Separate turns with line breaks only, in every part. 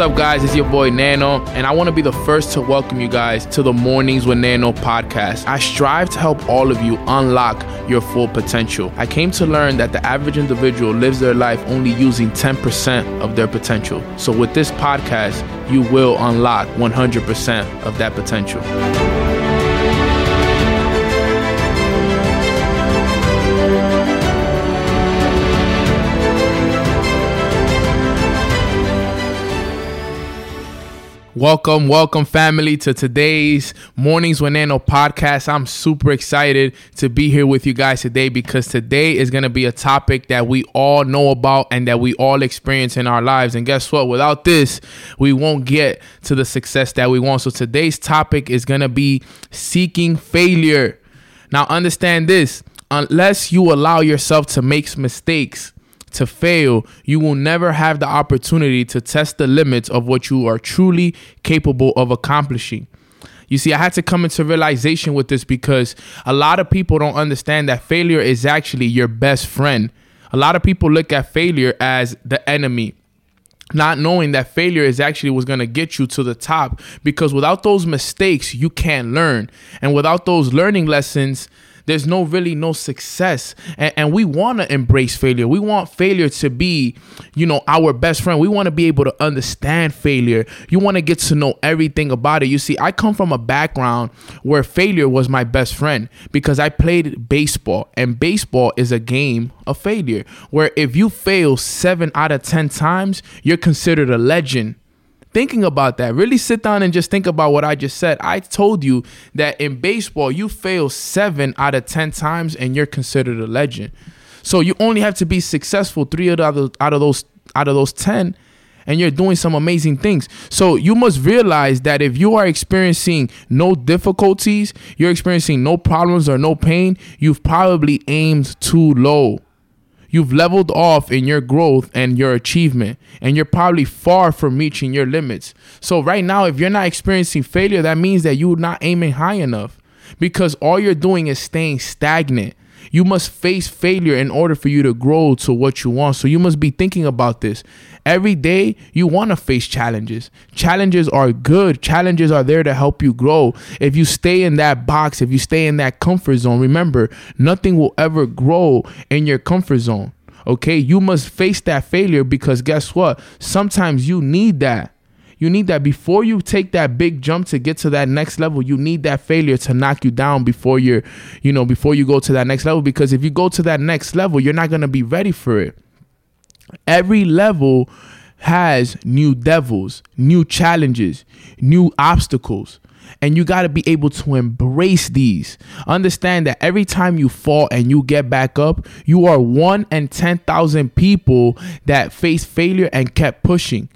What's up, guys? It's your boy Neno, and I want to be the first to welcome you guys to the Mornings with Neno podcast. I strive to help all of you unlock your full potential. I came to learn that the average individual lives their life only using 10% of their potential. So, with this podcast, you will unlock 100% of that potential. Welcome, welcome, family, to today's Mornings with Neno podcast. I'm super excited to be here with you guys today because today is going to be a topic that we all know about and that we all experience in our lives. And guess what? Without this, we won't get to the success that we want. So today's topic is going to be seeking failure. Now, understand this unless you allow yourself to make mistakes, to fail, you will never have the opportunity to test the limits of what you are truly capable of accomplishing. You see, I had to come into realization with this because a lot of people don't understand that failure is actually your best friend. A lot of people look at failure as the enemy not knowing that failure is actually what's going to get you to the top because without those mistakes you can't learn and without those learning lessons there's no really no success. And, and we want to embrace failure. We want failure to be you know our best friend. We want to be able to understand failure. You want to get to know everything about it. You see i come from a background where failure was my best friend because i played baseball and baseball is a game of failure where if you fail seven out of ten times you're considered a legend thinking about that. Really sit down and just think about what I just said. I told you that in baseball, you fail seven out of 10 times and you're considered a legend. So you only have to be successful three out of, out of those out of those 10 and you're doing some amazing things. So you must realize that if you are experiencing no difficulties, you're experiencing no problems or no pain, you've probably aimed too low. You've leveled off in your growth and your achievement, and you're probably far from reaching your limits. So, right now, if you're not experiencing failure, that means that you're not aiming high enough because all you're doing is staying stagnant. You must face failure in order for you to grow to what you want. So you must be thinking about this. Every day you want to face challenges. Challenges are good. Challenges are there to help you grow. If you stay in that box, if you stay in that comfort zone, remember, nothing will ever grow in your comfort zone. Okay? You must face that failure because guess what? Sometimes you need that. You need that before you take that big jump to get to that next level. You need that failure to knock you down before you're, you know, before you go to that next level. Because if you go to that next level, you're not going to be ready for it. Every level has new devils, new challenges, new obstacles. And you got to be able to embrace these. Understand that every time you fall and you get back up, you are one in 10,000 people that face failure and kept pushing.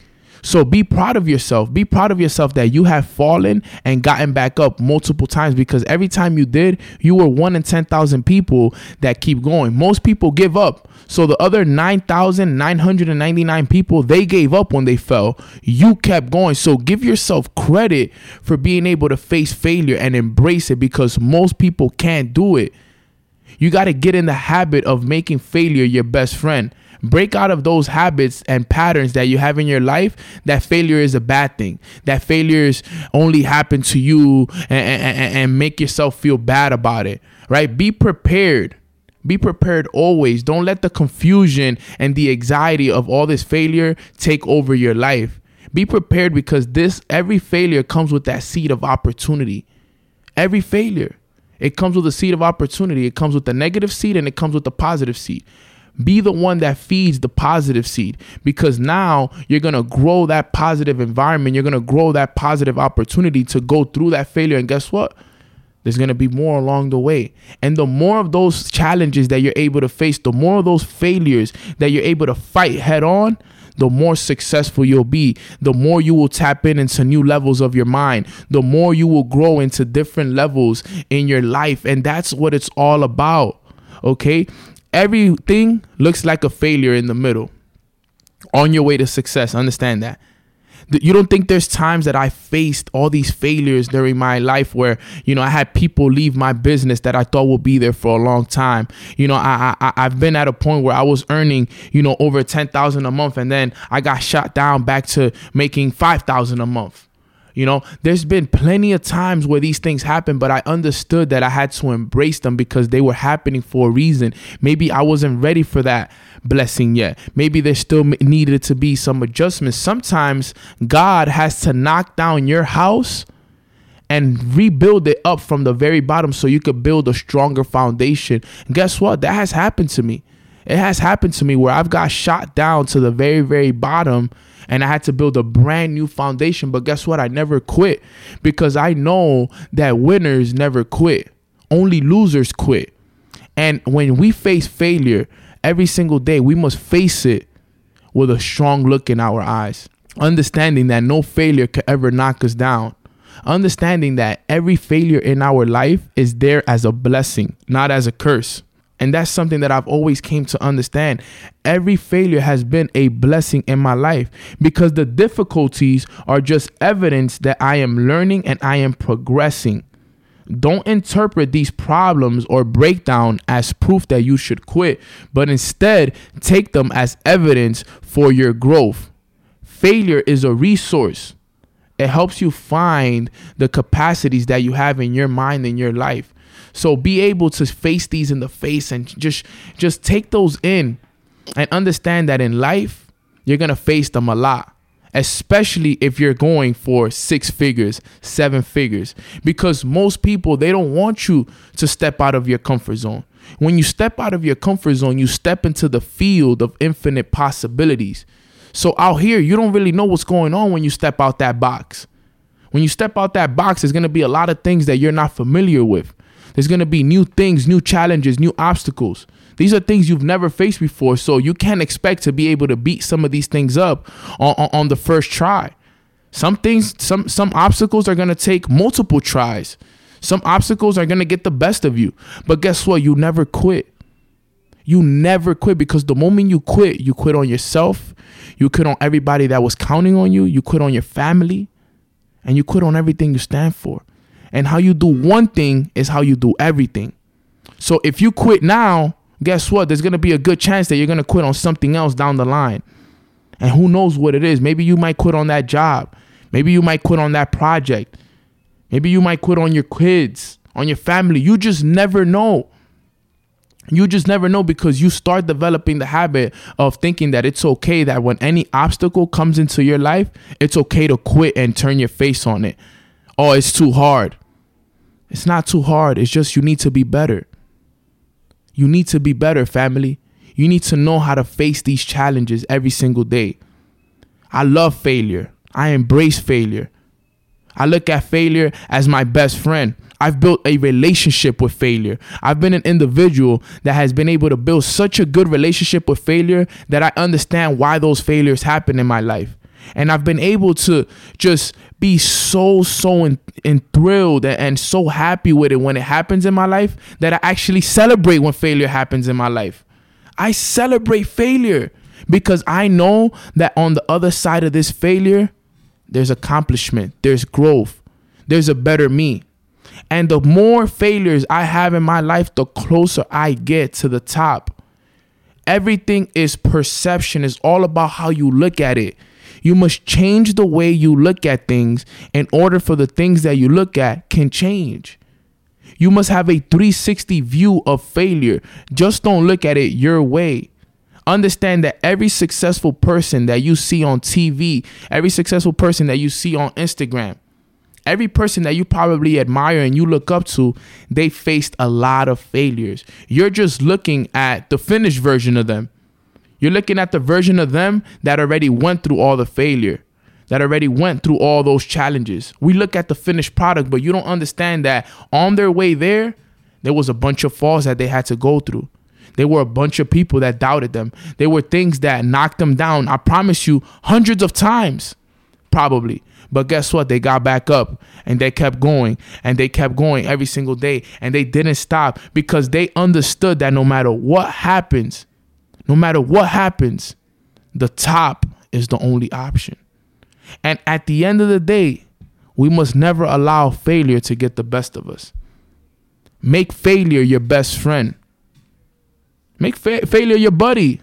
So be proud of yourself. Be proud of yourself that you have fallen and gotten back up multiple times because every time you did, you were one in 10,000 people that keep going. Most people give up. So the other 9,999 people, they gave up when they fell. You kept going. So give yourself credit for being able to face failure and embrace it because most people can't do it. You got to get in the habit of making failure your best friend. Break out of those habits and patterns that you have in your life that failure is a bad thing, that failures only happen to you and, and, and make yourself feel bad about it, right? Be prepared. Be prepared always. Don't let the confusion and the anxiety of all this failure take over your life. Be prepared because this every failure comes with that seed of opportunity. Every failure. It comes with a seed of opportunity. It comes with the negative seed and it comes with the positive seed. Be the one that feeds the positive seed because now you're going to grow that positive environment. You're going to grow that positive opportunity to go through that failure. And guess what? There's going to be more along the way. And the more of those challenges that you're able to face, the more of those failures that you're able to fight head on, the more successful you'll be, the more you will tap in into new levels of your mind, the more you will grow into different levels in your life. And that's what it's all about. Okay everything looks like a failure in the middle on your way to success. Understand that. you don't think there's times that I faced all these failures during my life where you know I had people leave my business that I thought would be there for a long time. You know, I, I I've been at a point where I was earning you know over ten thousand a month, and then I got shot down back to making five thousand a month. You know, there's been plenty of times where these things happen, but I understood that I had to embrace them because they were happening for a reason. Maybe I wasn't ready for that blessing yet. Maybe there still needed to be some adjustments. Sometimes God has to knock down your house and rebuild it up from the very bottom so you could build a stronger foundation. And guess what? That has happened to me. It has happened to me where I've got shot down to the very, very bottom and I had to build a brand new foundation. But guess what? I never quit because I know that winners never quit, only losers quit. And when we face failure every single day, we must face it with a strong look in our eyes, understanding that no failure could ever knock us down. Understanding that every failure in our life is there as a blessing, not as a curse. And that's something that I've always came to understand. Every failure has been a blessing in my life because the difficulties are just evidence that I am learning and I am progressing. Don't interpret these problems or breakdown as proof that you should quit, but instead take them as evidence for your growth. Failure is a resource. It helps you find the capacities that you have in your mind and your life. So be able to face these in the face and just just take those in and understand that in life you're going to face them a lot especially if you're going for six figures, seven figures because most people they don't want you to step out of your comfort zone. When you step out of your comfort zone, you step into the field of infinite possibilities. So out here, you don't really know what's going on when you step out that box. When you step out that box, there's to be a lot of things that you're not familiar with. There's to be new things, new challenges, new obstacles. These are things you've never faced before. So you can't expect to be able to beat some of these things up on, on, on the first try. Some things, some some obstacles are gonna take multiple tries. Some obstacles are gonna get the best of you. But guess what? You never quit. You never quit because the moment you quit, you quit on yourself, you quit on everybody that was counting on you, you quit on your family, and you quit on everything you stand for. And how you do one thing is how you do everything. So if you quit now, guess what? There's to be a good chance that you're to quit on something else down the line. And who knows what it is? Maybe you might quit on that job. Maybe you might quit on that project. Maybe you might quit on your kids, on your family. You just never know. You just never know because you start developing the habit of thinking that it's okay that when any obstacle comes into your life, it's okay to quit and turn your face on it. Oh, it's too hard. It's not too hard. It's just you need to be better. You need to be better, family. You need to know how to face these challenges every single day. I love failure. I embrace failure. I look at failure as my best friend. I've built a relationship with failure. I've been an individual that has been able to build such a good relationship with failure that I understand why those failures happen in my life. And I've been able to just be so, so enthralled and so happy with it when it happens in my life that I actually celebrate when failure happens in my life. I celebrate failure because I know that on the other side of this failure, there's accomplishment, there's growth, there's a better me. And the more failures I have in my life, the closer I get to the top. Everything is perception, it's all about how you look at it. You must change the way you look at things in order for the things that you look at can change. You must have a 360 view of failure. Just don't look at it your way. Understand that every successful person that you see on TV, every successful person that you see on Instagram, every person that you probably admire and you look up to, they faced a lot of failures. You're just looking at the finished version of them. You're looking at the version of them that already went through all the failure, that already went through all those challenges. We look at the finished product, but you don't understand that on their way there, there was a bunch of falls that they had to go through. There were a bunch of people that doubted them. They were things that knocked them down. I promise you, hundreds of times, probably. But guess what? They got back up and they kept going and they kept going every single day and they didn't stop because they understood that no matter what happens, no matter what happens, the top is the only option. And at the end of the day, we must never allow failure to get the best of us. Make failure your best friend. Make fa- failure your buddy.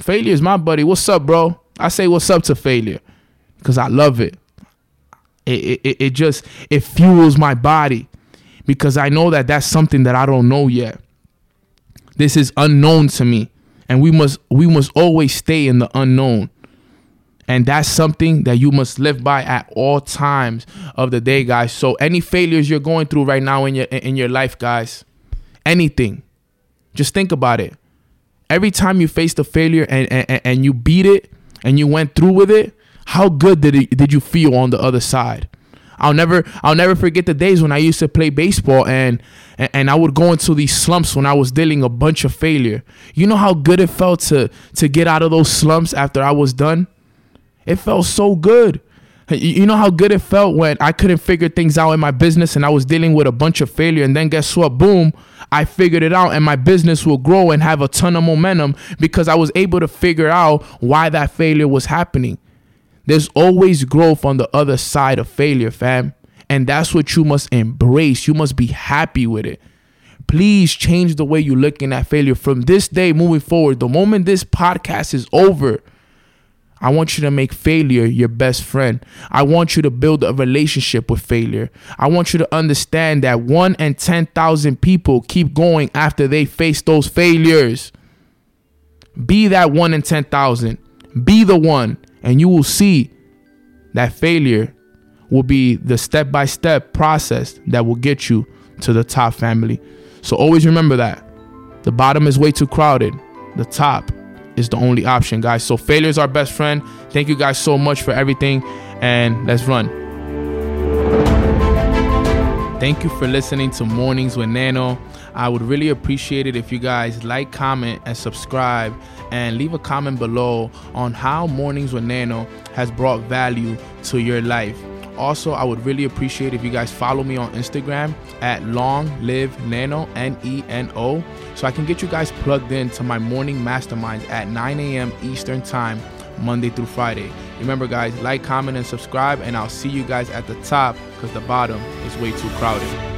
Failure is my buddy. What's up, bro? I say what's up to failure because I love it. It, it. it just it fuels my body because I know that that's something that I don't know yet. This is unknown to me, and we must we must always stay in the unknown. And that's something that you must live by at all times of the day, guys. So any failures you're going through right now in your in your life, guys, anything, just think about it. Every time you faced a failure and, and, and you beat it and you went through with it, how good did it, did you feel on the other side? I'll never I'll never forget the days when I used to play baseball and and I would go into these slumps when I was dealing a bunch of failure. You know how good it felt to to get out of those slumps after I was done? It felt so good. You know how good it felt when I couldn't figure things out in my business and I was dealing with a bunch of failure. And then guess what? Boom, I figured it out and my business will grow and have a ton of momentum because I was able to figure out why that failure was happening. There's always growth on the other side of failure, fam. And that's what you must embrace. You must be happy with it. Please change the way you're looking at failure from this day moving forward. The moment this podcast is over, I want you to make failure your best friend. I want you to build a relationship with failure. I want you to understand that one in 10,000 people keep going after they face those failures. Be that one in 10,000. Be the one and you will see that failure will be the step by step process that will get you to the top family. So always remember that. The bottom is way too crowded. The top is the only option, guys. So failure is our best friend. Thank you guys so much for everything and let's run. Thank you for listening to Mornings with Neno. I would really appreciate it if you guys like, comment, and subscribe and leave a comment below on how Mornings with Neno has brought value to your life. Also, I would really appreciate if you guys follow me on Instagram at Long Live Neno N E N O, so I can get you guys plugged in to my morning masterminds at 9 a.m. Eastern Time, Monday through Friday. Remember, guys, like, comment, and subscribe, and I'll see you guys at the top because the bottom is way too crowded.